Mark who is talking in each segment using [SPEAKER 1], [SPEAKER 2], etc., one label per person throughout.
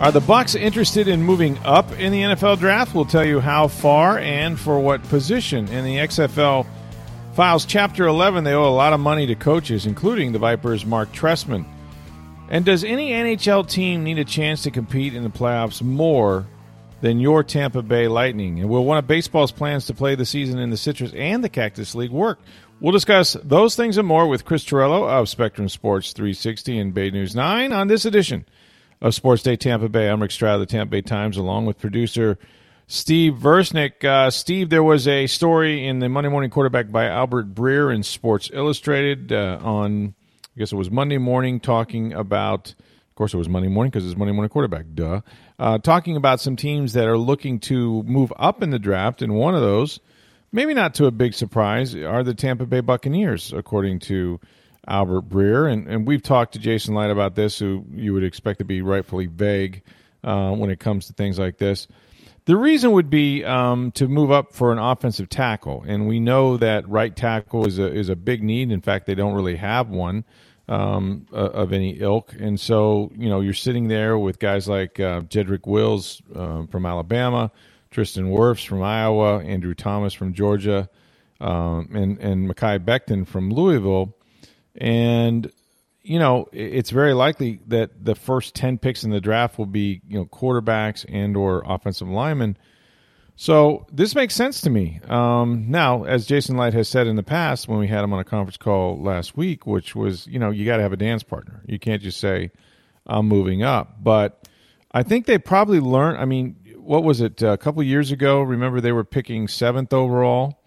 [SPEAKER 1] Are the Bucks interested in moving up in the NFL draft? We'll tell you how far and for what position. In the XFL Files Chapter 11, they owe a lot of money to coaches, including the Vipers' Marc Trestman. And does any NHL team need a chance to compete in the playoffs more than your Tampa Bay Lightning? And will one of baseball's plans to play the season in the Citrus and the Cactus League work? We'll discuss those things and more with Chris Torello of Spectrum Sports 360 and Bay News 9 on this edition of Sports Day Tampa Bay. I'm Rick Stroud of the Tampa Bay Times, along with producer Steve Versnick. Uh, Steve, there was a story in the Monday Morning Quarterback by Albert Breer in Sports Illustrated uh, on, I guess it was Monday morning, talking about, of course, it was Monday morning because it's Monday Morning Quarterback, duh, uh, talking about some teams that are looking to move up in the draft, and one of those, maybe not to a big surprise, are the Tampa Bay Buccaneers, according to Albert Breer, and, and we've talked to Jason Licht about this, who you would expect to be rightfully vague uh, when it comes to things like this. The reason would be um, to move up for an offensive tackle, and we know that right tackle is a is a big need. In fact, they don't really have one um, of any ilk, and so you know you're sitting there with guys like uh, Jedrick Wills uh, from Alabama, Tristan Wirfs from Iowa, Andrew Thomas from Georgia, um, and and Mekhi Becton from Louisville and you know it's very likely that the first 10 picks in the draft will be you know quarterbacks and or offensive linemen. So this makes sense to me. Um, now as Jason Licht has said in the past when we had him on a conference call last week which was you know you got to have a dance partner. You can't just say i'm moving up. But i think they probably learned i mean what was it a couple years ago? Remember they were picking seventh overall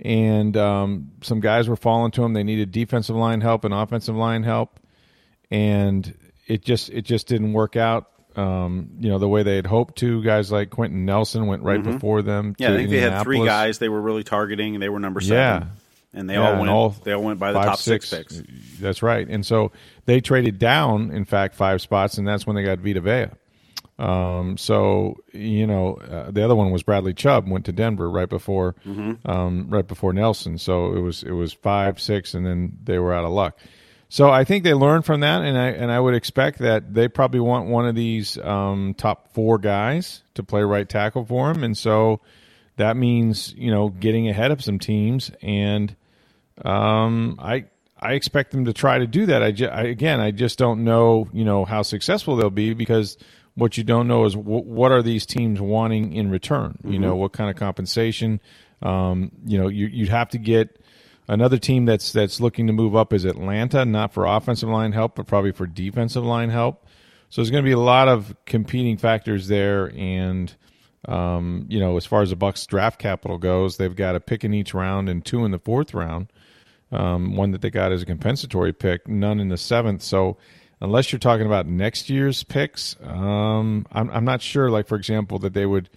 [SPEAKER 1] and um, some guys were falling to him. They needed defensive line help and offensive line help, and it just it just didn't work out. Um, you know the way they had hoped to. Guys like Quenton Nelson went right mm-hmm. before them.
[SPEAKER 2] Yeah, I think they had three guys they were really targeting, and they were number seven. Yeah. And they yeah, all went. All they all went by the five, top six, six picks.
[SPEAKER 1] That's right. And so they traded down, in fact, five spots, and that's when they got Vita Vea. Um, so you know, uh, the other one was Bradley Chubb went to Denver right before, mm-hmm. um, right before Nelson. So it was it was five, six, and then they were out of luck. So I think they learned from that, and I and I would expect that they probably want one of these um, top four guys to play right tackle for them, and so that means you know getting ahead of some teams, and um, I I expect them to try to do that. I, ju- I again, I just don't know you know how successful they'll be because what you don't know is w- what are these teams wanting in return? Mm-hmm. You know, mm-hmm. what kind of compensation? Um, you know, you, you'd have to get another team that's that's looking to move up is Atlanta, not for offensive line help, but probably for defensive line help. So there's going to be a lot of competing factors there, and um, you know, as far as the Bucks draft capital goes, they've got a pick in each round and two in the fourth round. Um, one that they got as a compensatory pick, none in the seventh. So unless you're talking about next year's picks, um, I'm, I'm not sure. Like for example, that they would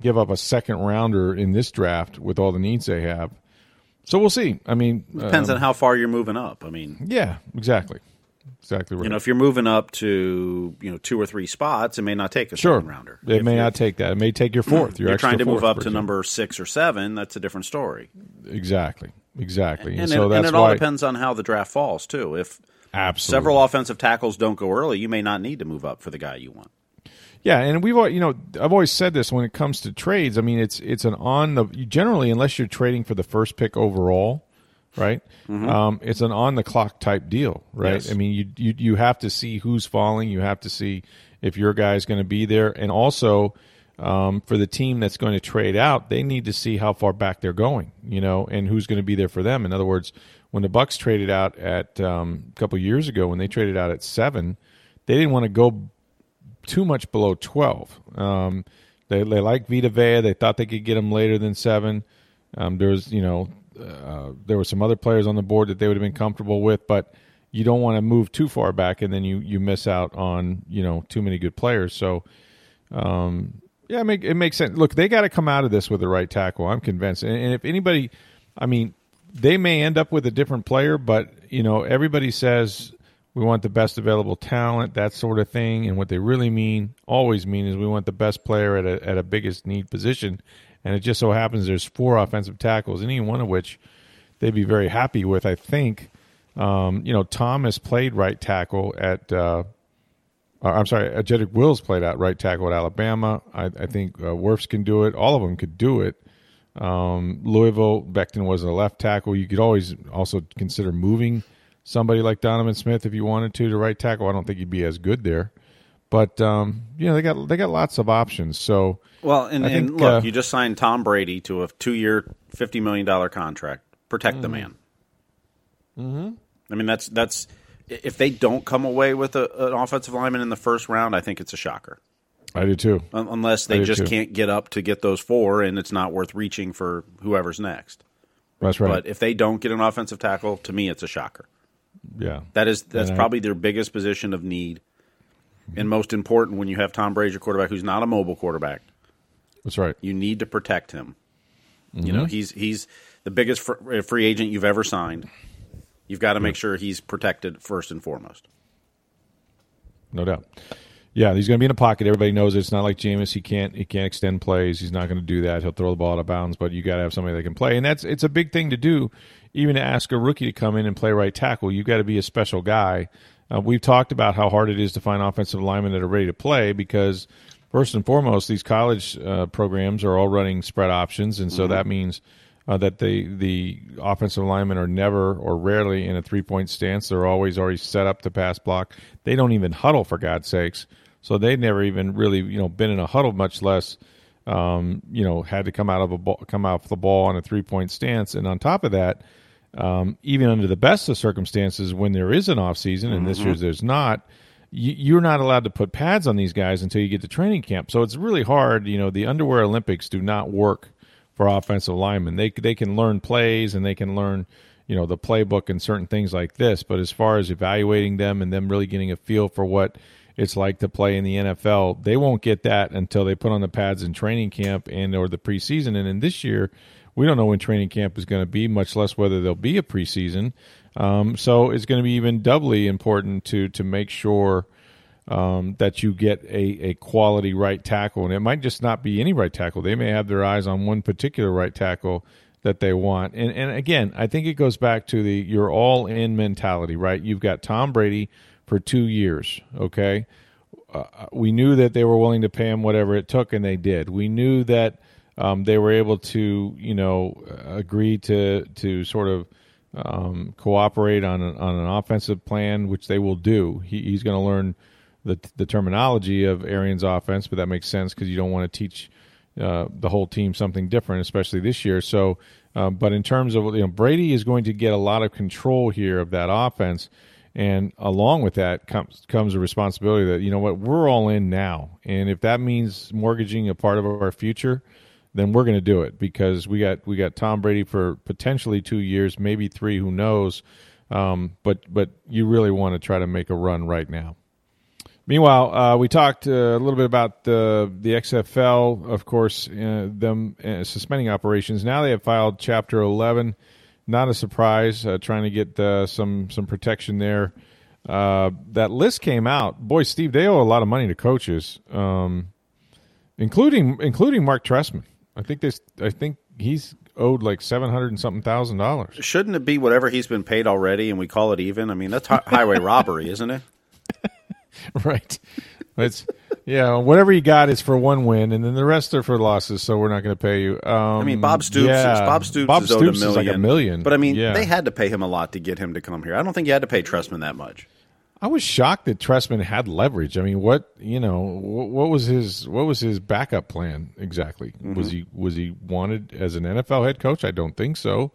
[SPEAKER 1] give up a second rounder in this draft with all the needs they have. So we'll see. I mean,
[SPEAKER 2] depends um, on how far you're moving up. I mean,
[SPEAKER 1] yeah, exactly, exactly right.
[SPEAKER 2] You know, if you're moving up to you know two or three spots, it may not take a
[SPEAKER 1] sure.
[SPEAKER 2] second rounder.
[SPEAKER 1] It
[SPEAKER 2] if
[SPEAKER 1] may not take that. It may take your fourth.
[SPEAKER 2] Your
[SPEAKER 1] you're
[SPEAKER 2] trying to
[SPEAKER 1] move
[SPEAKER 2] up to number six or seven. That's a different story.
[SPEAKER 1] Exactly. Exactly.
[SPEAKER 2] And,
[SPEAKER 1] and
[SPEAKER 2] so
[SPEAKER 1] it,
[SPEAKER 2] that's
[SPEAKER 1] and
[SPEAKER 2] it
[SPEAKER 1] why,
[SPEAKER 2] all depends on how the draft falls too. If
[SPEAKER 1] Absolutely.
[SPEAKER 2] Several offensive tackles don't go early. You may not need to move up for the guy you want.
[SPEAKER 1] Yeah, and we've you know I've always said this when it comes to trades. I mean, it's it's an on the generally unless you're trading for the first pick overall, right? Mm-hmm. Um, it's an on the clock type deal, right? Yes. I mean, you, you you have to see who's falling. You have to see if your guy is going to be there, and also um, for the team that's going to trade out, they need to see how far back they're going, you know, and who's going to be there for them. In other words, when the Bucks traded out at um, a couple years ago, when they traded out at seven, they didn't want to go too much below twelve. Um, they they like Vita Vea. They thought they could get him later than seven. Um, there was you know uh, there were some other players on the board that they would have been comfortable with, but you don't want to move too far back, and then you you miss out on you know too many good players. So, um, yeah, it, make, it makes sense. Look, they got to come out of this with the right tackle. I'm convinced. And, and if anybody, I mean, they may end up with a different player, but you know, everybody says we want the best available talent, that sort of thing. And what they really mean, always mean, is we want the best player at a at a biggest need position. And it just so happens there's four offensive tackles, any one of which they'd be very happy with. I think. Um, you know, Thomas played right tackle at. Uh, uh, I'm sorry, Jedrick Wills played at right tackle at Alabama. I, I think uh, Wirfs can do it. All of them could do it. Um, Louisville, Becton was a left tackle. You could always also consider moving somebody like Donovan Smith if you wanted to to right tackle. I don't think he'd be as good there, but um, you know they got they got lots of options. So
[SPEAKER 2] well, and, think, and look, uh, you just signed Tom Brady to a two year, fifty million dollar contract. Protect mm-hmm. the man.
[SPEAKER 1] Mm-hmm. I
[SPEAKER 2] mean that's that's if they don't come away with a, an offensive lineman in the first round, I think it's a shocker.
[SPEAKER 1] I do too.
[SPEAKER 2] Unless they just too. can't get up to get those four, and it's not worth reaching for whoever's next.
[SPEAKER 1] That's right.
[SPEAKER 2] But if they don't get an offensive tackle, to me, it's a shocker.
[SPEAKER 1] Yeah,
[SPEAKER 2] that is that's and probably I, their biggest position of need, and most important when you have Tom Brady, your quarterback, who's not a mobile quarterback.
[SPEAKER 1] That's right.
[SPEAKER 2] You need to protect him. Mm-hmm. You know, he's he's the biggest free agent you've ever signed. You've got to make sure he's protected first and foremost.
[SPEAKER 1] No doubt. Yeah, he's going to be in a pocket. Everybody knows it. it's not like Jameis. He can't he can't extend plays. He's not going to do that. He'll throw the ball out of bounds. But you got to have somebody that can play, and that's it's a big thing to do. Even to ask a rookie to come in and play right tackle, you've got to be a special guy. Uh, we've talked about how hard it is to find offensive linemen that are ready to play because first and foremost, these college uh, programs are all running spread options, and so mm-hmm. that means uh, that the the offensive linemen are never or rarely in a three point stance. They're always already set up to pass block. They don't even huddle for God's sakes. So they've never even really you know been in a huddle, much less um, you know had to come out of a ball, come out the ball on a three point stance. And on top of that, um, even under the best of circumstances, when there is an off season, and mm-hmm. this year there's not. You're not allowed to put pads on these guys until you get to training camp. So it's really hard. You know, the underwear Olympics do not work for offensive linemen. They they can learn plays and they can learn you know the playbook and certain things like this. But as far as evaluating them and them really getting a feel for what it's like to play in the NFL, they won't get that until they put on the pads in training camp and or the preseason. And in this year, we don't know when training camp is going to be, much less whether there'll be a preseason. Um, so it's going to be even doubly important to to make sure um, that you get a, a quality right tackle. And it might just not be any right tackle. They may have their eyes on one particular right tackle that they want. And, and again, I think it goes back to the you're all in mentality, right? You've got Tom Brady for two years, okay? Uh, we knew that they were willing to pay him whatever it took, and they did. We knew that um, they were able to, you know, agree to to sort of um, cooperate on an, on an offensive plan, which they will do. He, he's going to learn the the terminology of Arians' offense, but that makes sense because you don't want to teach uh, the whole team something different, especially this year. So, uh, but in terms of you know, Brady is going to get a lot of control here of that offense, and along with that comes comes a responsibility that you know what we're all in now, and if that means mortgaging a part of our future, then we're going to do it because we got we got Tom Brady for potentially two years, maybe three, who knows. Um, but but you really want to try to make a run right now. Meanwhile, uh, we talked uh, a little bit about the the XFL, of course, uh, them uh, suspending operations. Now they have filed Chapter 11. Not a surprise, uh, trying to get uh, some some protection there. that list came out. Boy, Steve, they owe a lot of money to coaches, um, including including Marc Trestman. I think this. I think he's owed like seven hundred and something thousand dollars.
[SPEAKER 2] Shouldn't it be whatever he's been paid already, and we call it even? I mean, that's highway robbery, isn't it?
[SPEAKER 1] right. It's yeah, whatever you got is for one win, and then the rest are for losses. So we're not going to pay you. Um,
[SPEAKER 2] I mean, Bob Stoops. Yeah, Bob Stoops,
[SPEAKER 1] Bob
[SPEAKER 2] is,
[SPEAKER 1] Stoops
[SPEAKER 2] is
[SPEAKER 1] like a million.
[SPEAKER 2] But I mean, yeah. they had to pay him a lot to get him to come here. I don't think you had to pay Trestman that much.
[SPEAKER 1] I was shocked that Trestman had leverage. I mean, what you know, what, what was his what was his backup plan exactly? Mm-hmm. Was he was he wanted as an NFL head coach? I don't think so.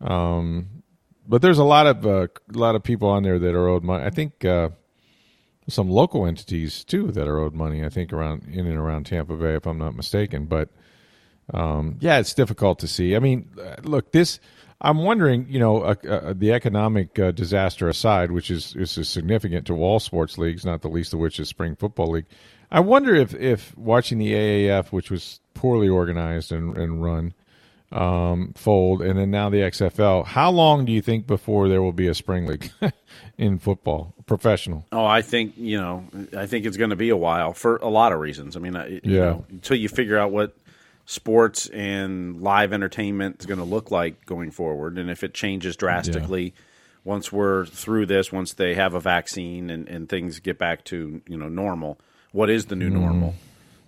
[SPEAKER 1] Um, but there's a lot of uh, a lot of people on there that are owed money. I think. Uh, some local entities too that are owed money. I think around in and around Tampa Bay, if I'm not mistaken. But um, yeah, it's difficult to see. I mean, look, this I'm wondering, you know, uh, uh, the economic uh, disaster aside, which is is significant to all sports leagues, not the least of which is spring football league. I wonder if if watching the AAF, which was poorly organized and, and run, um, fold, and then now the XFL. How long do you think before there will be a spring league in football, professional?
[SPEAKER 2] Oh, I think you know, I think it's going to be a while for a lot of reasons. I mean, yeah, you know, until you figure out what sports and live entertainment is going to look like going forward, and if it changes drastically. Yeah. Once we're through this, once they have a vaccine and, and things get back to you know normal, what is the new mm. normal?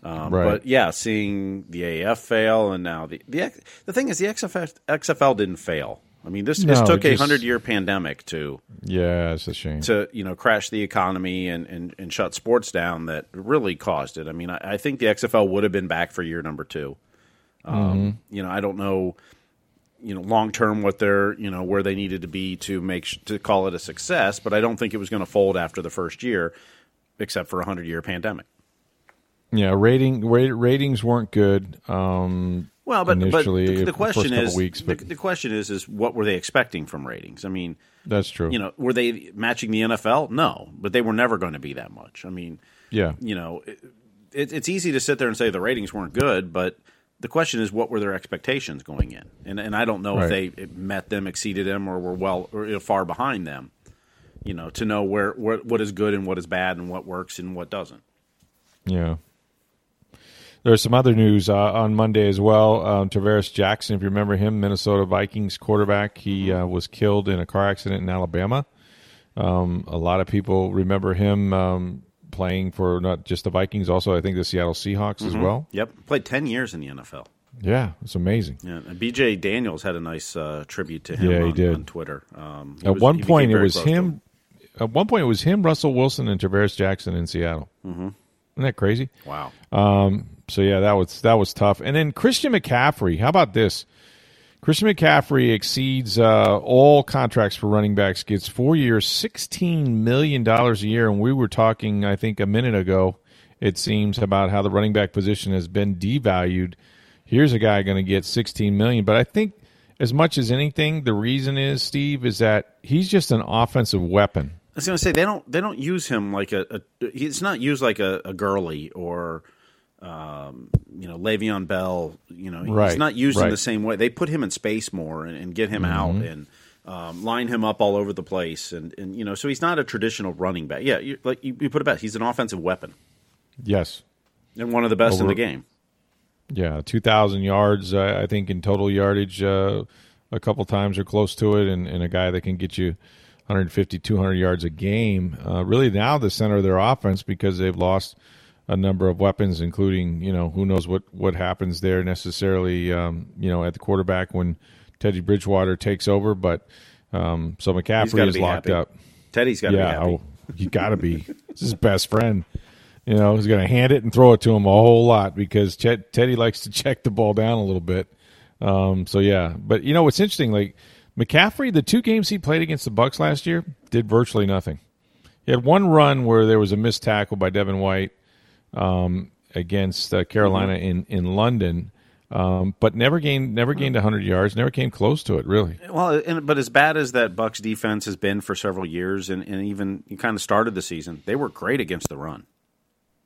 [SPEAKER 2] Um, right. But yeah, seeing the AF fail and now the the the thing is the XFL, XFL didn't fail. I mean, this, no, this took just, a hundred year pandemic to
[SPEAKER 1] yeah, it's a shame
[SPEAKER 2] to you know crash the economy and, and, and shut sports down that really caused it. I mean, I, I think the XFL would have been back for year number two. Um, mm-hmm. You know, I don't know, you know, long term what they're you know where they needed to be to make to call it a success, but I don't think it was going to fold after the first year, except for a hundred year pandemic.
[SPEAKER 1] Yeah, rating ratings weren't good. Um,
[SPEAKER 2] well, but, initially, but the, the question is weeks, but... the, the, question is is what were they expecting from ratings? I mean,
[SPEAKER 1] that's true.
[SPEAKER 2] You know, were they matching the NFL? No, but they were never going to be that much. I mean,
[SPEAKER 1] yeah,
[SPEAKER 2] you know, it, it's easy to sit there and say the ratings weren't good, but the question is what were their expectations going in? And and I don't know right. if they met them, exceeded them, or were well or far behind them. You know, to know where, where what is good and what is bad and what works and what doesn't.
[SPEAKER 1] Yeah. There's some other news uh, on Monday as well. Um, Tarvaris Jackson, if you remember him, Minnesota Vikings quarterback, he uh, was killed in a car accident in Alabama. Um, a lot of people remember him um, playing for not just the Vikings, also I think the Seattle Seahawks mm-hmm. as well.
[SPEAKER 2] Yep, played ten years in the NFL.
[SPEAKER 1] Yeah, it's amazing.
[SPEAKER 2] Yeah, B.J. Daniels had a nice uh, tribute to him. Yeah, on, he did on Twitter.
[SPEAKER 1] Um, at was, one point, it was him. At one point, it was him, Russell Wilson, and Tarvaris Jackson in Seattle. Mm-hmm. Isn't that crazy?
[SPEAKER 2] Wow.
[SPEAKER 1] Um, so yeah, that was that was tough. And then Christian McCaffrey, how about this? Christian McCaffrey exceeds uh, all contracts for running backs. Gets four years, sixteen million dollars a year. And we were talking, I think, a minute ago. It seems about how the running back position has been devalued. Here's a guy going to get sixteen million, but I think as much as anything, the reason is Steve is that he's just an offensive weapon.
[SPEAKER 2] I was going to say they don't they don't use him like a, a he's not used like a, a Gurley or um, you know, Le'Veon Bell, you know, right, he's not used right. in the same way. They put him in space more and, and get him mm-hmm. out and um, line him up all over the place, and, and you know, so he's not a traditional running back. Yeah, you, like you, you put it back, he's an offensive weapon.
[SPEAKER 1] Yes,
[SPEAKER 2] and one of the best Over, in the game.
[SPEAKER 1] Yeah, two thousand yards, uh, I think, in total yardage, uh, a couple times or close to it, and, and a guy that can get you 150, 200 yards a game. Uh, really, now the center of their offense because they've lost a number of weapons, including you know who knows what what happens there necessarily. Um, you know at the quarterback when Teddy Bridgewater takes over, but um, so McCaffrey is locked
[SPEAKER 2] happy.
[SPEAKER 1] up.
[SPEAKER 2] Teddy's got to
[SPEAKER 1] yeah,
[SPEAKER 2] be happy. Oh,
[SPEAKER 1] you got to be. it's his best friend. You know, he's going to hand it and throw it to him a whole lot because Teddy likes to check the ball down a little bit. Um, so yeah, but you know what's interesting? Like McCaffrey, the two games he played against the Bucks last year did virtually nothing. He had one run where there was a missed tackle by Devin White, um, against uh, Carolina mm-hmm. in in London. Um, but never gained never gained 100 yards, never came close to it, really.
[SPEAKER 2] Well, and, but as bad as that Bucks defense has been for several years, and, and even kind of started the season, they were great against the run.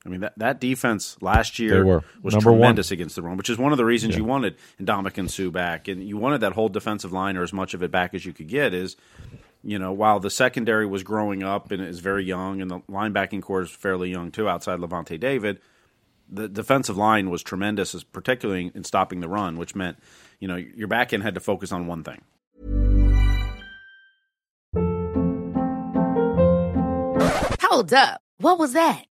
[SPEAKER 2] I mean that that defense last year was Number tremendous one. against the run, which is one of the reasons yeah. you wanted Ndamukong Suh back, and you wanted that whole defensive line or as much of it back as you could get. Is you know, while the secondary was growing up and is very young, and the linebacking core is fairly young too, outside Lavonte David, the defensive line was tremendous, particularly in stopping the run, which meant, you know, your back end had to focus on one thing.
[SPEAKER 3] Hold up. What was that?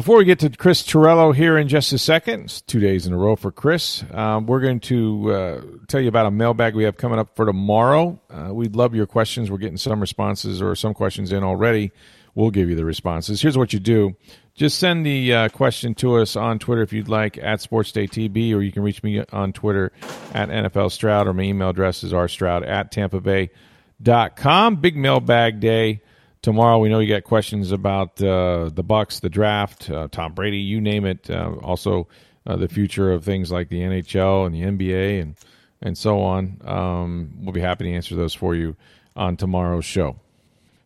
[SPEAKER 1] Before we get to Chris Torello here in just a second, two days in a row for Chris, um, we're going to uh, tell you about a mailbag we have coming up for tomorrow. Uh, we'd love your questions. We're getting some responses or some questions in already. We'll give you the responses. Here's what you do just send the uh, question to us on Twitter if you'd like at SportsDayTB, or you can reach me on Twitter at NFL Stroud, or my email address is rstroud at tampa bay.com. Big mailbag day tomorrow we know you got questions about uh, the bucks the draft, uh, Tom Brady, you name it. Uh, also, uh, the future of things like the NHL and the NBA and and so on. Um, we'll be happy to answer those for you on tomorrow's show.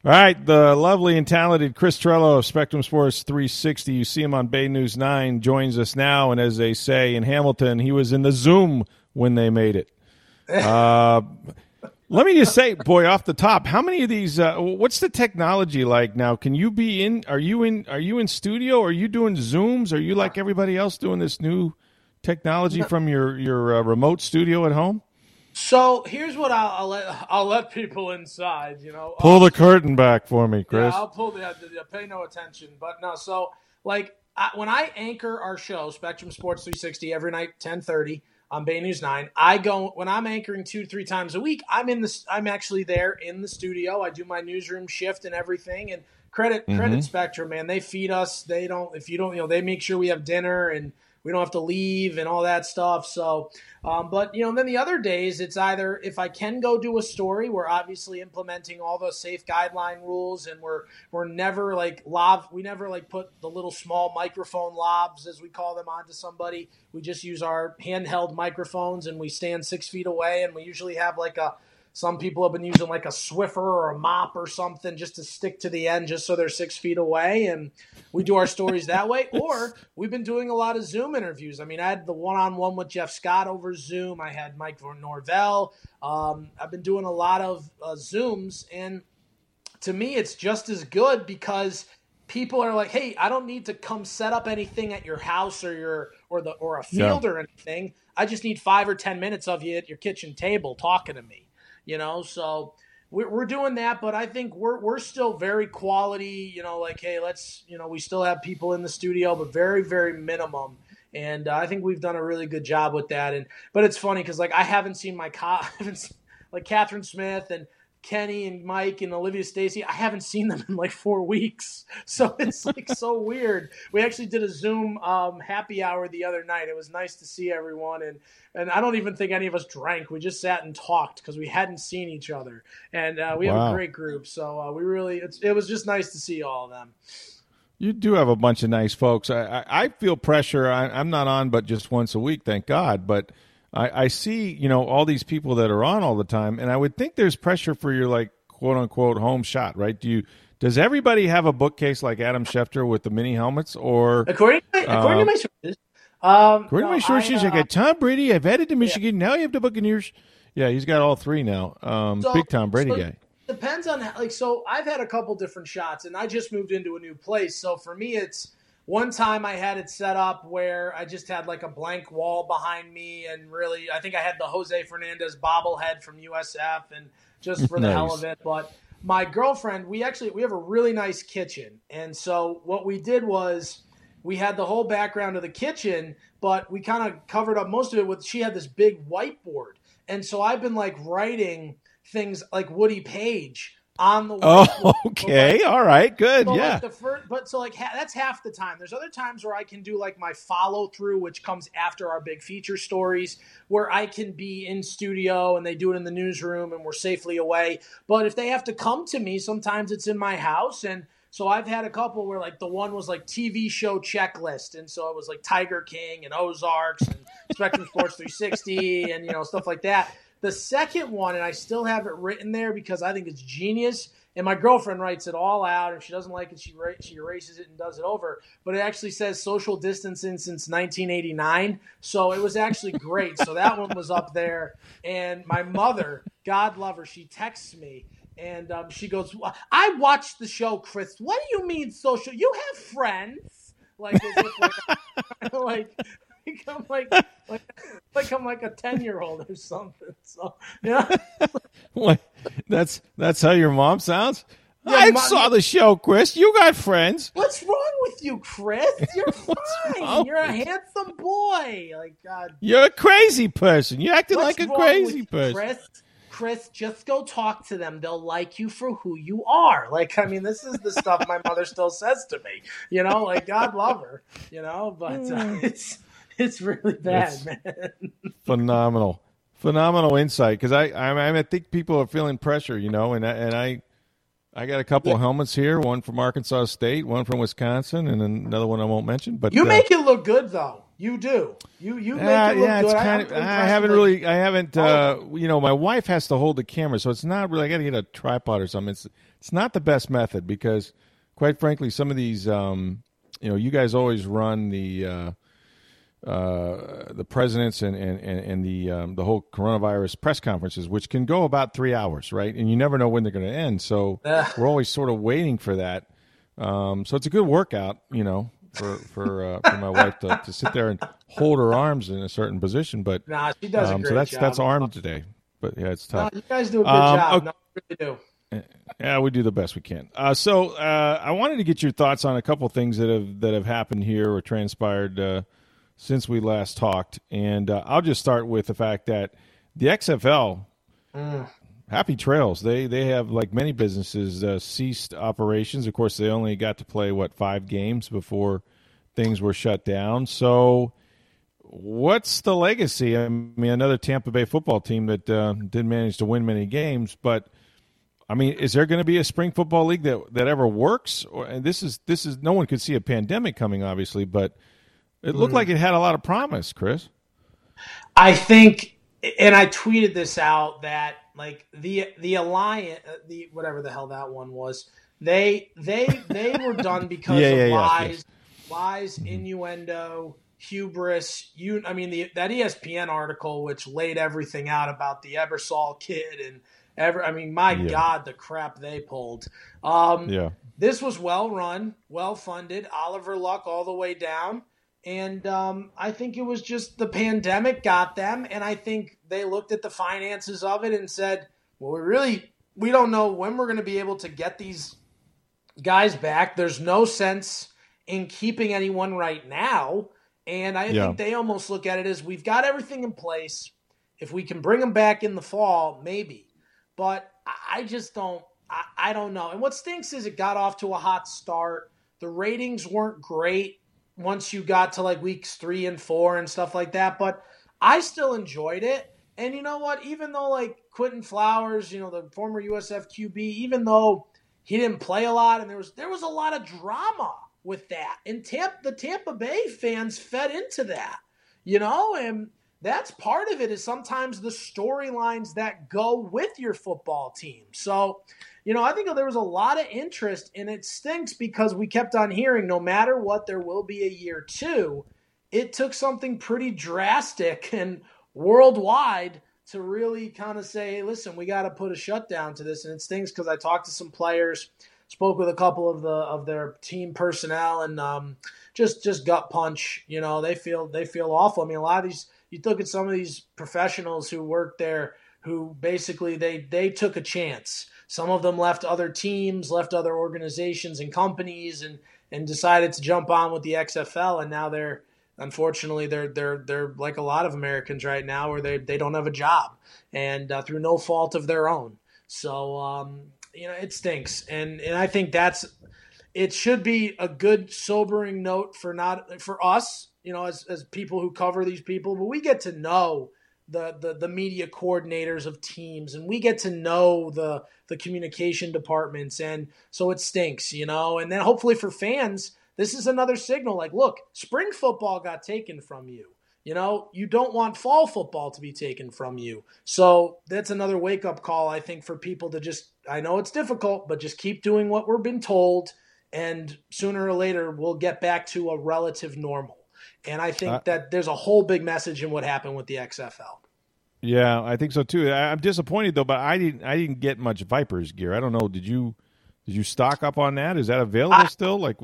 [SPEAKER 1] All right, the lovely and talented Chris Torello of Spectrum Sports 360. You see him on Bay News 9, joins us now. And as they say in Hamilton, he was in the Zoom when they made it. Uh, let me just say, boy, off the top, how many of these? Uh, what's the technology like now? Can you be in? Are you in? Are you in studio? Are you doing Zooms? Are you like everybody else doing this new technology from your your uh, remote studio at home?
[SPEAKER 4] So here's what I'll, I'll, let I'll let people inside. You know,
[SPEAKER 1] pull the curtain back for me, Chris.
[SPEAKER 4] Yeah, I'll pull the, the pay no attention. But no, so like I, when I anchor our show, Spectrum Sports 360, every night, ten thirty on Bay News Nine. I go when I'm anchoring two three times a week. I'm in the I'm actually there in the studio. I do my newsroom shift and everything. And credit mm-hmm. credit Spectrum, man. They feed us. They don't if you don't you know they make sure we have dinner and we don't have to leave and all that stuff. So, um, but you know, then the other days, it's either if I can go do a story, we're obviously implementing all those safe guideline rules, and we're we're never like lob, we never like put the little small microphone lobs as we call them onto somebody. We just use our handheld microphones, and we stand six feet away, and we usually have like a some people have been using like a Swiffer or a mop or something just to stick to the end, just so they're six feet away. And we do our stories that way. Or we've been doing a lot of Zoom interviews. I mean, I had the one on one with Jeff Scott over Zoom. I had Mike Norvell. Um, I've been doing a lot of uh, Zooms. And to me, it's just as good because people are like, "Hey, I don't need to come set up anything at your house or your or the or a field yeah. or anything. I just need five or ten minutes of you at your kitchen table talking to me." You know. So we're, doing that, but I think we're we're still very quality. You know, like hey, let's you know we still have people in the studio, but very very minimum. And uh, I think we've done a really good job with that. And but it's funny because like I haven't seen my co- like Catherine Smith and Kenny and Mike and Olivia Stacey, I haven't seen them in like four weeks. So it's like so weird. We actually did a Zoom um, happy hour the other night. It was nice to see everyone. And, and I don't even think any of us drank. We just sat and talked because we hadn't seen each other. And uh, we wow. have a great group. So uh, we really, it was just nice to see all of them.
[SPEAKER 1] You do have a bunch of nice folks. I, I, I feel pressure. I, I'm not on but just once a week, thank God. But – I, I see, you know, all these people that are on all the time, and I would think there's pressure for your like quote unquote home shot, right? Do you does everybody have a bookcase like Adam Schefter with the mini helmets, or
[SPEAKER 4] according to my, according to my sources?
[SPEAKER 1] Um, according no, to my sources, I, uh, I, got Tom Brady. I've added to Michigan. Yeah. Now you have the Buccaneers. Yeah, he's got all three now. Um, so, big Tom Brady so guy.
[SPEAKER 4] Depends on like so. I've had a couple different shots, and I just moved into a new place. So for me, it's one time I had it set up where I just had like a blank wall behind me, and really, I think I had the Jose Fernandez bobblehead from USF, and just for the nice. hell of it. But my girlfriend, we actually we have a really nice kitchen, and so what we did was we had the whole background of the kitchen, but we kind of covered up most of it with. She had this big whiteboard, and so I've been like writing things like Woody Paige on the
[SPEAKER 1] oh okay. Like, all right. Good. yeah
[SPEAKER 4] like the first, but so like ha- that's half the time. There's other times where i can do like my follow through which comes after our big feature stories where i can be in studio and they do it in the newsroom and we're safely away. But if they have to come to me sometimes it's in my house. And so I've had a couple where like the one was like TV show checklist, and so it was like Tiger King and Ozarks and Spectrum Sports 360 and you know stuff like that. The second one, and I still have it written there because I think it's genius. And my girlfriend writes it all out. If she doesn't like it, she she erases it and does it over. But it actually says social distancing since 1989, so it was actually great. so that one was up there. And my mother, God love her, she texts me and um, she goes, "I watched the show, Chris. What do you mean social? You have friends." Like, like, like I'm like, like, like I'm like a ten year old or something. So yeah.
[SPEAKER 1] what? That's that's how your mom sounds. I mom, saw the show, Chris. You got friends.
[SPEAKER 4] What's wrong with you, Chris? You're fine. You're a handsome boy. Like God,
[SPEAKER 1] you're a crazy person. You're acting like a crazy person,
[SPEAKER 4] Chris. Chris, just go talk to them. They'll like you for who you are. Like, I mean, this is the stuff my mother still says to me. You know, like God love her. You know, but uh, mm. it's it's really bad, it's man.
[SPEAKER 1] phenomenal, phenomenal insight. Because I, I I think people are feeling pressure. You know, and I, and I I got a couple yeah. of helmets here. One from Arkansas State, one from Wisconsin, and another one I won't mention. But
[SPEAKER 4] you uh, make it look good though. You do. You you make it look
[SPEAKER 1] yeah,
[SPEAKER 4] good.
[SPEAKER 1] It's kind of, I haven't really. I haven't. Uh, you know, my wife has to hold the camera, so it's not really. I got to get a tripod or something. It's it's not the best method because, quite frankly, some of these. Um, you know, you guys always run the. Uh, uh, the presidents and and and the um, the whole coronavirus press conferences, which can go about three hours, right? And you never know when they're going to end, so we're always sort of waiting for that. Um, so it's a good workout, you know, for for uh, for my wife to, to sit there and hold her arms in a certain position. But
[SPEAKER 4] nah, she does um, a great
[SPEAKER 1] so that's
[SPEAKER 4] job.
[SPEAKER 1] that's armed today. But yeah, it's tough.
[SPEAKER 4] You guys do a good um, job. Okay. No, really
[SPEAKER 1] do. Yeah, we do the best we can. Uh, so uh, I wanted to get your thoughts on a couple things that have that have happened here or transpired uh, since we last talked, and uh, I'll just start with the fact that the XFL. Mm. Happy trails. They they have like many businesses uh, ceased operations. Of course, they only got to play what five games before things were shut down. So, what's the legacy? I mean, another Tampa Bay football team that uh, didn't manage to win many games, but I mean, is there going to be a spring football league that that ever works? Or, and this is this is no one could see a pandemic coming, obviously, but it looked mm. like it had a lot of promise, Chris.
[SPEAKER 4] I think, and I tweeted this out that like the the alliance, uh, the whatever the hell that one was, they they they were done because yeah, of yeah, lies, yes. lies, mm-hmm. innuendo, hubris. You, I mean, the that ESPN article which laid everything out about the Ebersol kid and ever. I mean, my yeah. God, the crap they pulled. Um, yeah, this was well run, well funded. Oliver Luck all the way down. And um, I think it was just the pandemic got them. And I think they looked at the finances of it and said, well, we really, we don't know when we're going to be able to get these guys back. There's no sense in keeping anyone right now. And I yeah. think they almost look at it as we've got everything in place. If we can bring them back in the fall, maybe. But I just don't, I, I don't know. And what stinks is it got off to a hot start. The ratings weren't great once you got to like weeks three and four and stuff like that. But I still enjoyed it. And you know what? Even though like Quinton Flowers, you know, the former USF QB, even though he didn't play a lot and there was there was a lot of drama with that. And Tampa, the Tampa Bay fans fed into that, you know, and that's part of it is sometimes the storylines that go with your football team. So you know, I think there was a lot of interest, and it stinks because we kept on hearing no matter what, there will be a year two. It took something pretty drastic and worldwide to really kind of say, listen, we got to put a shutdown to this. And it stinks because I talked to some players, spoke with a couple of the of their team personnel, and um, just just gut punch. You know, they feel they feel awful. I mean, a lot of these you look at some of these professionals who work there who basically they they took a chance some of them left other teams, left other organizations and companies, and and decided to jump on with the XFL. And now they're unfortunately they're they're they're like a lot of Americans right now, where they they don't have a job, and uh, through no fault of their own. So um, you know it stinks, and and I think that's it should be a good sobering note for not for us, you know, as as people who cover these people, but we get to know the, the the media coordinators of teams and we get to know the the communication departments and so it stinks you know? And then hopefully for fans this is another signal like look spring football got taken from you. You know you don't want fall football to be taken from you. So that's another wake up call i think for people to just i know it's difficult but just keep doing what we're been told and sooner or later we'll get back to a relative normal and I think uh, that there's a whole big message in what happened with the XFL.
[SPEAKER 1] Yeah, I think so too. I'm disappointed though, but I didn't. I didn't get much Vipers gear. I don't know. Did you? Did you stock up on that? Is that available I, still? Like,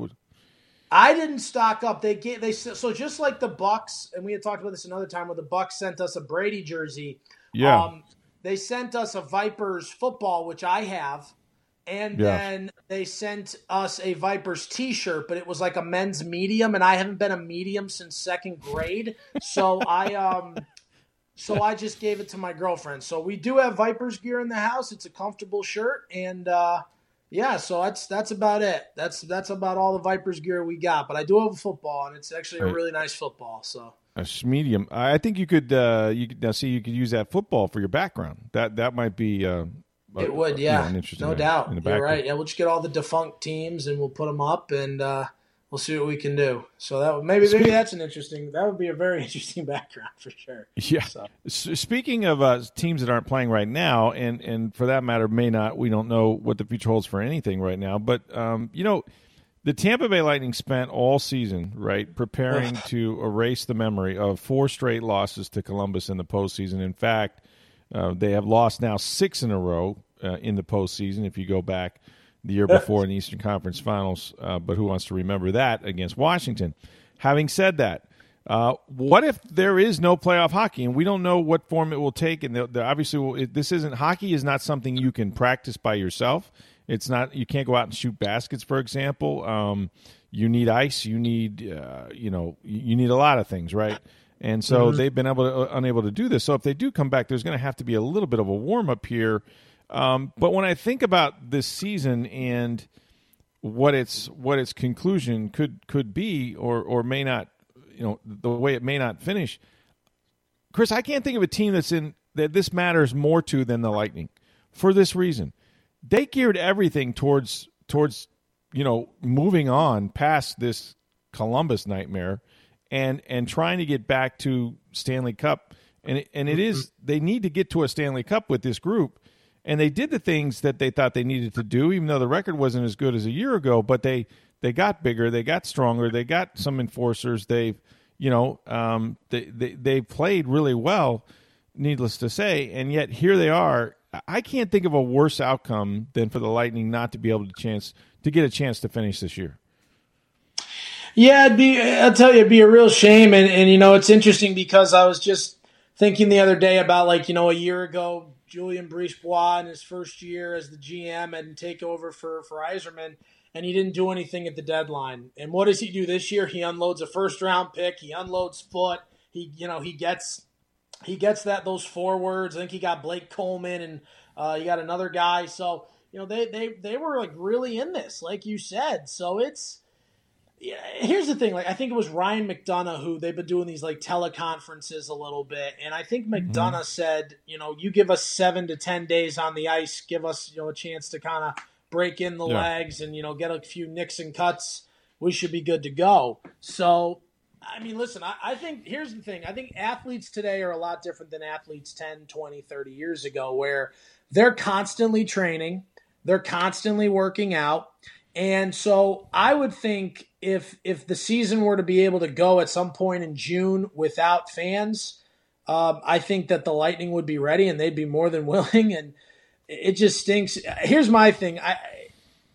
[SPEAKER 4] I didn't stock up. They get they so just like the Bucks, and we had talked about this another time where the Bucks sent us a Brady jersey.
[SPEAKER 1] Yeah. Um,
[SPEAKER 4] they sent us a Vipers football, which I have, and yeah. then they sent us a Vipers T-shirt, but it was like a men's medium, and I haven't been a medium since second grade. So I um, so I just gave it to my girlfriend. So we do have Vipers gear in the house. It's a comfortable shirt, and uh, yeah, so that's that's about it. That's that's about all the Vipers gear we got. But I do have a football, and it's actually a really nice football. So
[SPEAKER 1] a medium. I think you could uh, you could now see you could use that football for your background. That that might be. Uh,
[SPEAKER 4] it would, yeah, you know, no doubt. You're right. Yeah, we'll just get all the defunct teams and we'll put them up, and uh, we'll see what we can do. So that maybe maybe that's an interesting. That would be a very interesting background for sure.
[SPEAKER 1] Yeah. So. Speaking of uh, teams that aren't playing right now, and and for that matter, may not. We don't know what the future holds for anything right now. But um, you know, the Tampa Bay Lightning spent all season right preparing to erase the memory of four straight losses to Columbus in the postseason. In fact uh, they have lost now six in a row uh, in the postseason. If you go back the year before in the Eastern Conference Finals, uh, but who wants to remember that against Washington? Having said that, uh, what if there is no playoff hockey and we don't know what form it will take? And they're, they're obviously, this isn't hockey is not something you can practice by yourself. It's not you can't go out and shoot baskets, for example. Um, you need ice. You need uh, you know you need a lot of things, right? And so mm-hmm. they've been able to, uh, unable to do this. So if they do come back, there's going to have to be a little bit of a warm up here. Um, but when I think about this season and what its what its conclusion could could be, or or may not, you know, the way it may not finish, Chris, I can't think of a team that's in that this matters more to than the Lightning. For this reason, they geared everything towards towards you know moving on past this Columbus nightmare and and trying to get back to Stanley Cup. And it, and it is they need to get to a Stanley Cup with this group. And they did the things that they thought they needed to do, even though the record wasn't as good as a year ago. But they they got bigger, they got stronger, they got some enforcers. They've you know um, they they they played really well, needless to say. And yet here they are. I can't think of a worse outcome than for the Lightning not to be able to chance to get a chance to finish this year.
[SPEAKER 4] Yeah, it'd be. I'll tell you, it'd be a real shame, and and you know, it's interesting because I was just thinking the other day about like you know a year ago, Julien BriseBois in his first year as the GM and take over for for Yzerman, and he didn't do anything at the deadline. And what does he do this year? He unloads a first round pick. He unloads foot, He you know he gets he gets that those forwards. I think he got Blake Coleman and uh, you got another guy. So you know they they they were like really in this, like you said. So it's yeah, here's the thing. Like, I think it was Ryan McDonagh who they've been doing these like teleconferences a little bit, and I think McDonough mm-hmm. said, you know, you give us seven to ten days on the ice, give us you know a chance to kind of break in the yeah. legs and you know get a few nicks and cuts. We should be good to go. So, I mean, listen, I, I think here's the thing. I think athletes today are a lot different than athletes 10, 20, 30 years ago, where they're constantly training, they're constantly working out. And so I would think if if the season were to be able to go at some point in June without fans, um, I think that the Lightning would be ready and they'd be more than willing. And it just stinks. Here's my thing. I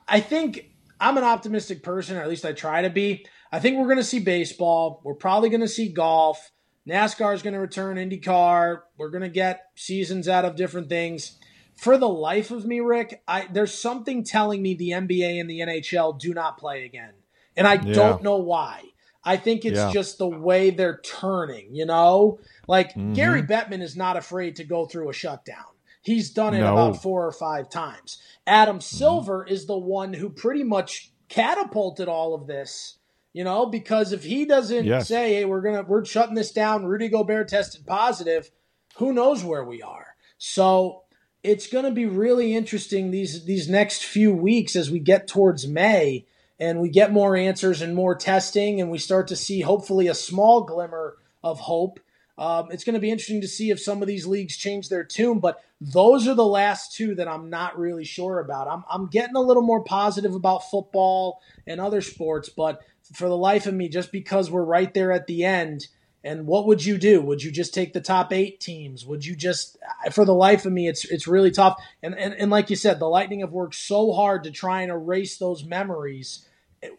[SPEAKER 4] I think I'm an optimistic person, or at least I try to be. I think we're going to see baseball. We're probably going to see golf. NASCAR is going to return IndyCar. We're going to get seasons out of different things for the life of me, Rick, I, there's something telling me the NBA and the NHL do not play again. And I yeah. don't know why. I think it's yeah. just the way they're turning, you know? Like mm-hmm. Gary Bettman is not afraid to go through a shutdown. He's done it no. about four or five times. Adam mm-hmm. Silver mm-hmm. is the one who pretty much catapulted all of this, you know, because if he doesn't yes. say, "Hey, we're going to we're shutting this down, Rudy Gobert tested positive," who knows where we are. So, it's going to be really interesting these these next few weeks as we get towards May and we get more answers and more testing and we start to see hopefully a small glimmer of hope. Um, it's going to be interesting to see if some of these leagues change their tune, but those are the last two that I'm not really sure about. I'm, I'm getting a little more positive about football and other sports, but for the life of me, just because we're right there at the end, and what would you do? Would you just take the top eight teams? Would you just, for the life of me, it's it's really tough. And and, and like you said, the Lightning have worked so hard to try and erase those memories.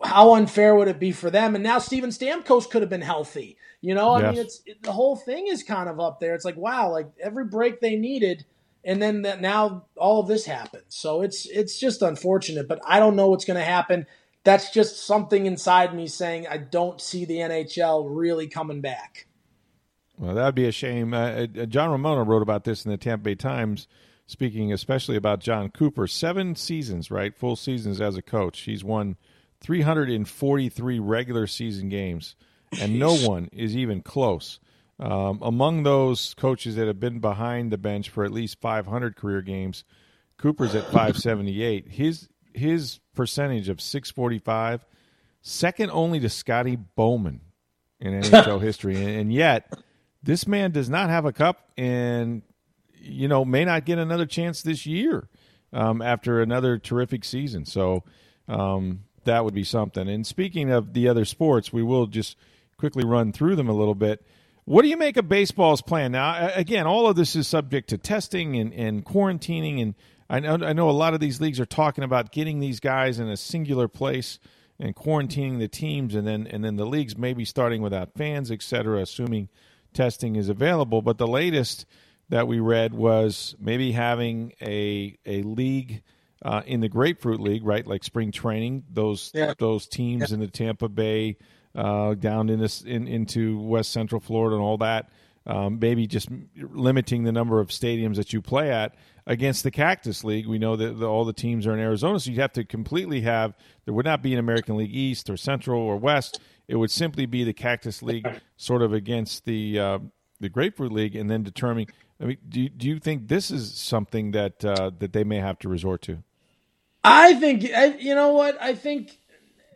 [SPEAKER 4] How unfair would it be for them? And now Steven Stamkos could have been healthy. You know, I yes. mean, it's it, the whole thing is kind of up there. It's like wow, like every break they needed, and then that now all of this happens. So it's it's just unfortunate, but I don't know what's going to happen. That's just something inside me saying I don't see the NHL really coming back.
[SPEAKER 1] Well, that'd be a shame. Uh, uh, John Romano wrote about this in the Tampa Bay Times, speaking especially about Jon Cooper. Seven seasons, right? Full seasons as a coach. He's won 343 regular season games, and no one is even close. Um, among those coaches that have been behind the bench for at least 500 career games, Cooper's at 578. His his percentage of 645, second only to Scotty Bowman in NHL history, and, and yet this man does not have a cup, and you know may not get another chance this year um, after another terrific season. So um, that would be something. And speaking of the other sports, we will just quickly run through them a little bit. What do you make of baseball's plan? Now, again, all of this is subject to testing and, and quarantining, and I know I know a lot of these leagues are talking about getting these guys in a singular place and quarantining the teams, and then and then the leagues maybe starting without fans, et cetera, assuming testing is available. But the latest that we read was maybe having a a league uh, in the Grapefruit League, right? Like spring training, those yeah. those teams yeah. in the Tampa Bay uh, down in this in, into West Central Florida and all that. Um, maybe just limiting the number of stadiums that you play at against the Cactus League. We know that the, all the teams are in Arizona, so you'd have to completely have. There would not be an American League East or Central or West. It would simply be the Cactus League, sort of against the uh, the Grapefruit League, and then determining. I mean, do do you think this is something that uh, that they may have to resort to?
[SPEAKER 4] I think you know what I think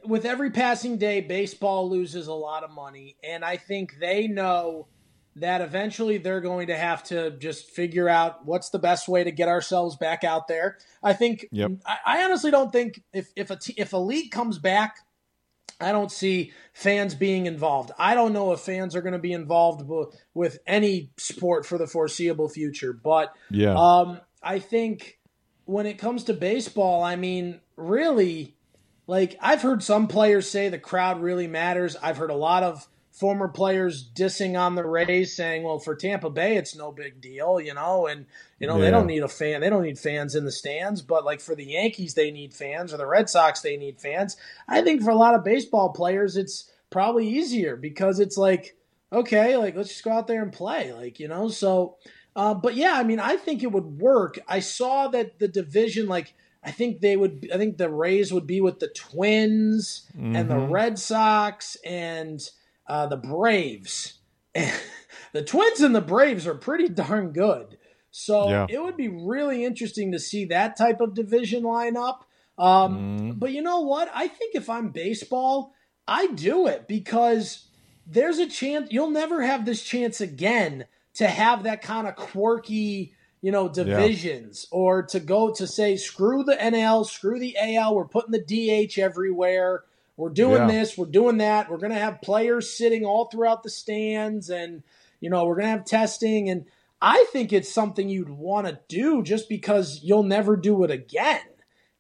[SPEAKER 4] with every passing day, baseball loses a lot of money, and I think they know that eventually they're going to have to just figure out what's the best way to get ourselves back out there. I think. Yep. I, I honestly don't think if if a t- if a league comes back, I don't see fans being involved. I don't know if fans are going to be involved w- with any sport for the foreseeable future, but yeah, um, I think when it comes to baseball, I mean, really like I've heard some players say the crowd really matters. I've heard a lot of former players dissing on the Rays, saying, "Well, for Tampa Bay, it's no big deal," you know, and you know yeah. they don't need a fan, they don't need fans in the stands, but like for the Yankees, they need fans, or the Red Sox, they need fans. I think for a lot of baseball players, it's probably easier because it's like, okay, like let's just go out there and play, like you know. So, uh, but yeah, I mean, I think it would work. I saw that the division, like I think they would. I think the Rays would be with the Twins mm-hmm. and the mm-hmm. Red Sox and uh, the Braves. the Twins and the Braves are pretty darn good. So yeah. it would be really interesting to see that type of division line up. Um, mm. But you know what? I think if I'm baseball, I do it because there's a chance you'll never have this chance again to have that kind of quirky you know, divisions yeah. or to go to say, screw the NL, screw the AL, we're putting the DH everywhere. We're doing yeah. this, we're doing that. We're going to have players sitting all throughout the stands and, you know, we're going to have testing. And I think it's something you'd want to do just because you'll never do it again.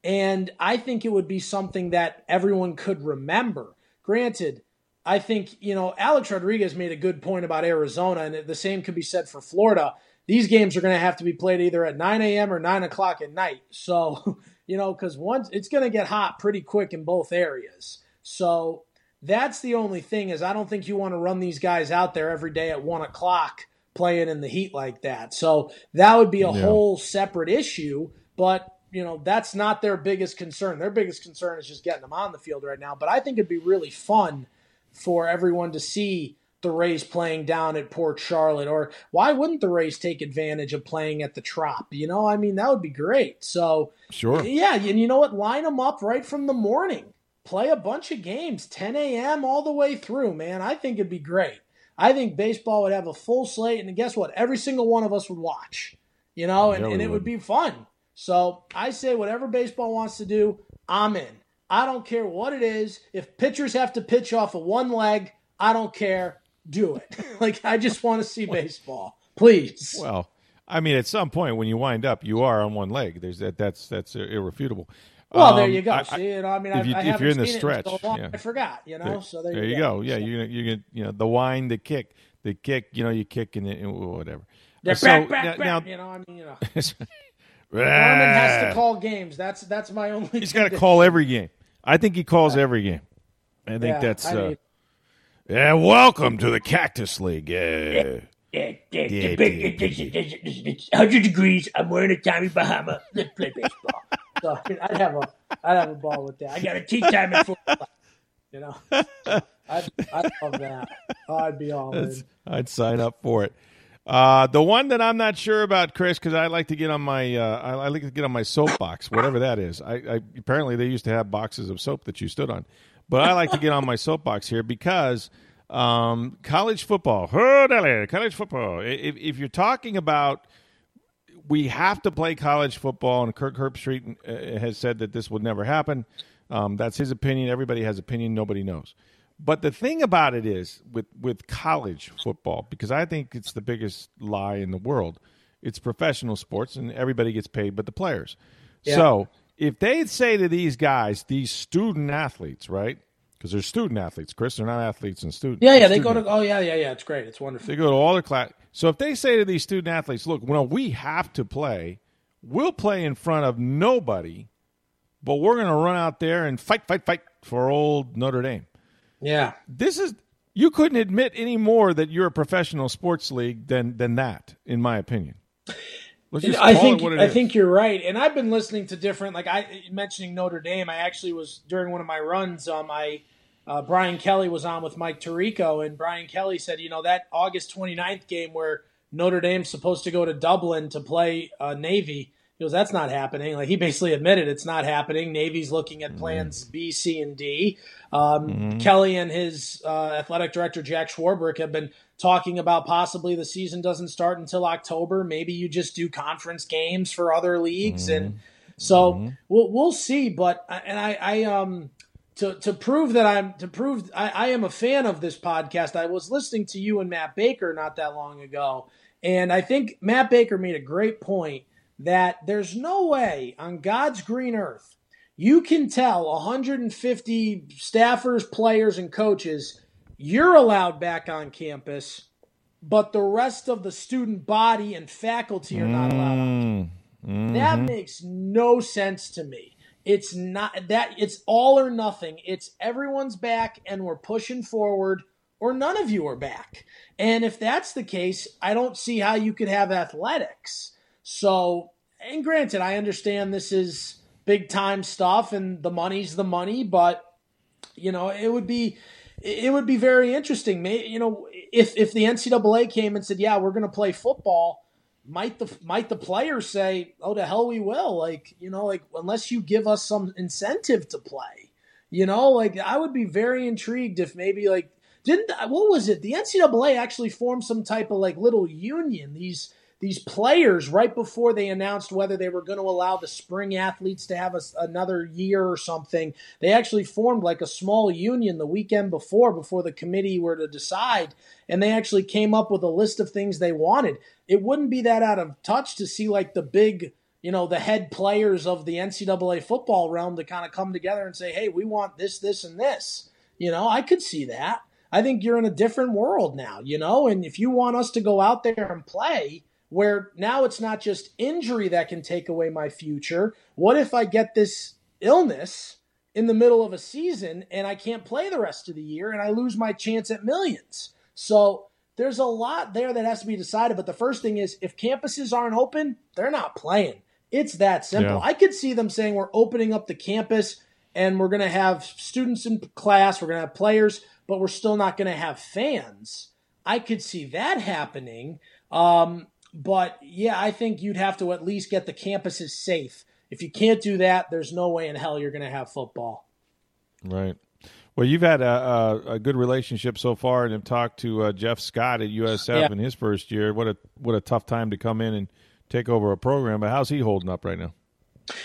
[SPEAKER 4] And I think it would be something that everyone could remember. Granted, I think, you know, Alex Rodriguez made a good point about Arizona, and the same could be said for Florida these games are going to have to be played either at 9 a.m. or 9 o'clock at night. So, you know, because once it's going to get hot pretty quick in both areas. So that's the only thing is I don't think you want to run these guys out there every day at one o'clock playing in the heat like that. So that would be a yeah. whole separate issue. But you know that's not their biggest concern. Their biggest concern is just getting them on the field right now. But I think it'd be really fun for everyone to see the Rays playing down at Port Charlotte, or why wouldn't the Rays take advantage of playing at the Trop? You know, I mean, that would be great. So,
[SPEAKER 1] sure,
[SPEAKER 4] yeah, and you know what? Line them up right from the morning. Play a bunch of games, 10 a.m. all the way through. Man, I think it'd be great. I think baseball would have a full slate, and guess what? Every single one of us would watch. You know, and, yeah, and it would. would be fun. So I say, whatever baseball wants to do, I'm in. I don't care what it is. If pitchers have to pitch off of one leg, I don't care do it. like I just want to see baseball, please.
[SPEAKER 1] Well, I mean, at some point when you wind up, you are on one leg. There's that. That's that's irrefutable.
[SPEAKER 4] Well, um, there you go. I, see, you know, I mean,
[SPEAKER 1] if, you,
[SPEAKER 4] if
[SPEAKER 1] you're in the stretch,
[SPEAKER 4] so
[SPEAKER 1] yeah.
[SPEAKER 4] I forgot. You know,
[SPEAKER 1] there,
[SPEAKER 4] so there,
[SPEAKER 1] there you
[SPEAKER 4] go.
[SPEAKER 1] go. Yeah, so. you you you know the wind, the kick, the kick. You know, you kick and, and whatever.
[SPEAKER 4] They're so, back, back, now, back. you know, I mean, you know. Norman has to call games. That's that's my only.
[SPEAKER 1] He's got to call every game. I think he calls yeah. every game. I think yeah, that's. I uh, mean, yeah, welcome to the Cactus League. Yeah.
[SPEAKER 4] Yeah, yeah, yeah, hundred degrees. I'm wearing a Tommy Bahama. Let's play baseball. So I'd have a, I'd have a ball with that. I got a tea time in football. You know, I'd, I'd love that. I'd be all in.
[SPEAKER 1] I'd sign up for it. Uh, the one that I'm not sure about, Chris, because I like to get on my uh, I, I, like to get on my soapbox, whatever that is. I, I, apparently they used to have boxes of soap that you stood on, but I like to get on my soapbox here because um, college football, college football. If, if, you're talking about we have to play college football, and Kirk Herbstreit uh, has said that this would never happen. Um, that's his opinion. Everybody has opinion. Nobody knows. But the thing about it is with with college football, because I think it's the biggest lie in the world. It's professional sports, and everybody gets paid, but the players. Yeah. So if they say to these guys, these student athletes, right? Because they're student athletes, Chris. They're not athletes and students.
[SPEAKER 4] Yeah, yeah. They go to. Oh, yeah, yeah, yeah. It's great. It's wonderful.
[SPEAKER 1] They go to all the class. So if they say to these student athletes, "Look, well, we have to play. We'll play in front of nobody, but we're going to run out there and fight, fight, fight for old Notre Dame."
[SPEAKER 4] Yeah.
[SPEAKER 1] This is you couldn't admit any more that you're a professional sports league than than that, in my opinion.
[SPEAKER 4] I think I is. think you're right, and I've been listening to different like I mentioning Notre Dame. I actually was during one of my runs. Um, I uh, Brian Kelly was on with Mike Tirico, and Brian Kelly said, you know, that August 29th game where Notre Dame's supposed to go to Dublin to play uh, Navy he goes, that's not happening. Like he basically admitted it's not happening. Navy's looking at plans mm-hmm. B, C, and D. Um, mm-hmm. Kelly and his uh, athletic director Jack Swarbrick have been talking about possibly the season doesn't start until October. Maybe you just do conference games for other leagues, mm-hmm. and so mm-hmm. we'll we'll see. But and I, I um to to prove that I'm to prove I, I am a fan of this podcast. I was listening to you and Matt Baker not that long ago, and I think Matt Baker made a great point that there's no way on God's green earth you can tell 150 staffers, players, and coaches you're allowed back on campus, but the rest of the student body and faculty are not allowed mm-hmm. That makes no sense to me. It's not that it's all or nothing. It's everyone's back and we're pushing forward or none of you are back. And if that's the case, I don't see how you could have athletics. So, and granted, I understand this is big time stuff and the money's the money, but you know, it would be it would be very interesting. You know, if if the NCAA came and said, "Yeah, we're going to play football," might the might the players say, "Oh, the hell we will"? Like, you know, like unless you give us some incentive to play, you know, like I would be very intrigued if maybe like didn't what was it? The NCAA actually formed some type of like little union. These these players right before they announced whether they were going to allow the spring athletes to have a, another year or something they actually formed like a small union the weekend before before the committee were to decide and they actually came up with a list of things they wanted. It wouldn't be that out of touch to see like the big you know the head players of the ncaa football realm to kind of come together and say hey we want this this and this. You know i could see that. I think you're in a different world now you know and if you want us to go out there and play where now it's not just injury that can take away my future. What if I get this illness in the middle of a season and I can't play the rest of the year and I lose my chance at millions? So there's a lot there that has to be decided. But the first thing is if campuses aren't open, they're not playing. It's that simple. Yeah. I could see them saying we're opening up the campus and we're going to have students in class, we're going to have players, but we're still not going to have fans. I could see that happening. Um, but yeah, I think you'd have to at least get the campuses safe. If you can't do that, there's no way in hell you're going to have football.
[SPEAKER 1] Right. Well, you've had a, a, a, good relationship so far, and have talked to uh, Jeff Scott at USF yeah. in his first year. What a what a tough time to come in and take over a program. But how's he holding up right now?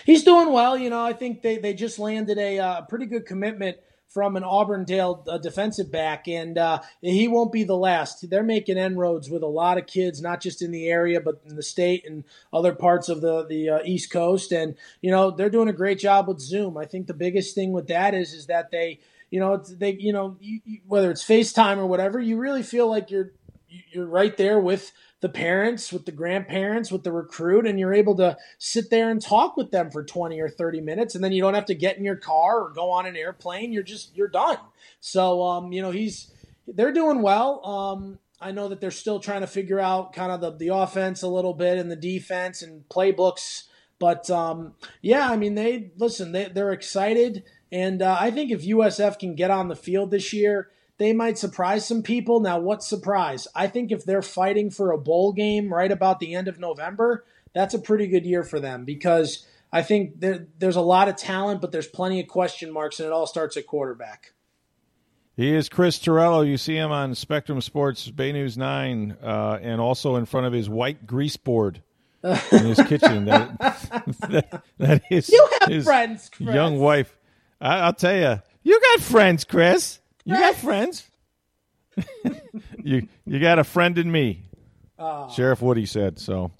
[SPEAKER 4] He's doing well. You know, I think they they just landed a uh, pretty good commitment from an Auburndale uh, defensive back, and uh, he won't be the last. They're making inroads with a lot of kids, not just in the area, but in the state and other parts of the the uh, East Coast. And you know they're doing a great job with Zoom. I think the biggest thing with that is is that they, you know, they, you know, you, you, whether it's FaceTime or whatever, you really feel like you're you're right there with the parents, with the grandparents, with the recruit, and you're able to sit there and talk with them for 20 or 30 minutes, and then you don't have to get in your car or go on an airplane. You're just you're done. So um, you know he's they're doing well. Um, I know that they're still trying to figure out kind of the, the offense a little bit and the defense and playbooks. But um, yeah, I mean, they listen, they, they're excited. And uh, I think if USF can get on the field this year, they might surprise some people. Now, what surprise? I think if they're fighting for a bowl game right about the end of November, that's a pretty good year for them because I think there, there's a lot of talent, but there's plenty of question marks, and it all starts at quarterback.
[SPEAKER 1] He is Chris Torello. You see him on Spectrum Sports, Bay News 9, uh, and also in front of his white grease board in his kitchen. That, that, that is
[SPEAKER 4] you have his friends, Chris.
[SPEAKER 1] young wife. I, will tell you, you got friends, Chris. You got friends. you you got a friend in me. Oh. Sheriff Woody said so.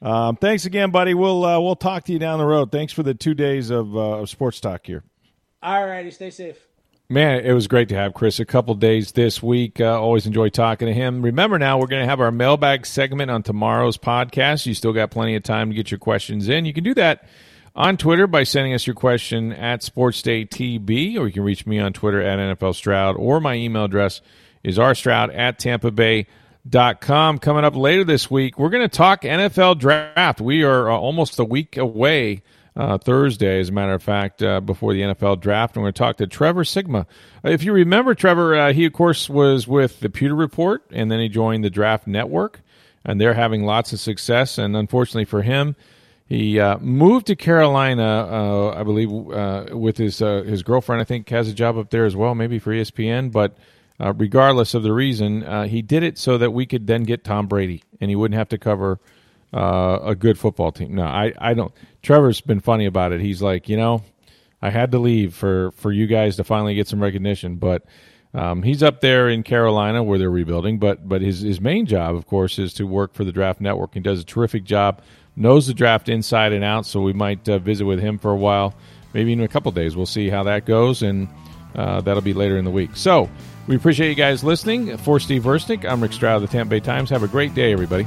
[SPEAKER 1] Um, thanks again, buddy. We'll uh, we'll talk to you down the road. Thanks for the two days of, uh, of sports talk here.
[SPEAKER 4] All righty, stay safe.
[SPEAKER 1] Man, it was great to have Chris a couple days this week. Uh, always enjoy talking to him. Remember now, we're going to have our mailbag segment on tomorrow's podcast. You still got plenty of time to get your questions in. You can do that on Twitter by sending us your question at SportsDayTB, or you can reach me on Twitter at NFL Stroud, or my email address is rstroud at tampa bay dot com. Coming up later this week, we're going to talk NFL draft. We are uh, almost a week away uh, Thursday, as a matter of fact, uh, before the NFL draft. And we're going to talk to Trevor Sikkema. If you remember, Trevor, uh, he, of course, was with the Pewter Report, and then he joined the Draft Network, and they're having lots of success. And unfortunately for him, he uh, moved to Carolina, uh, I believe, with his his girlfriend. I think has a job up there as well, maybe for ESPN. But regardless of the reason, he did it so that we could then get Tom Brady, and he wouldn't have to cover – uh, a good football team. No, I, I don't. Trevor's been funny about it. He's like, you know, I had to leave for for you guys to finally get some recognition, but. Um, he's up there in Carolina where they're rebuilding, but but his his main job, of course, is to work for the Draft Network. He does a terrific job, knows the draft inside and out. So we might uh, visit with him for a while, maybe in a couple days. We'll see how that goes, and uh, that'll be later in the week. So we appreciate you guys listening. For Steve Versnick, I'm Rick Stroud of the Tampa Bay Times. Have a great day, everybody.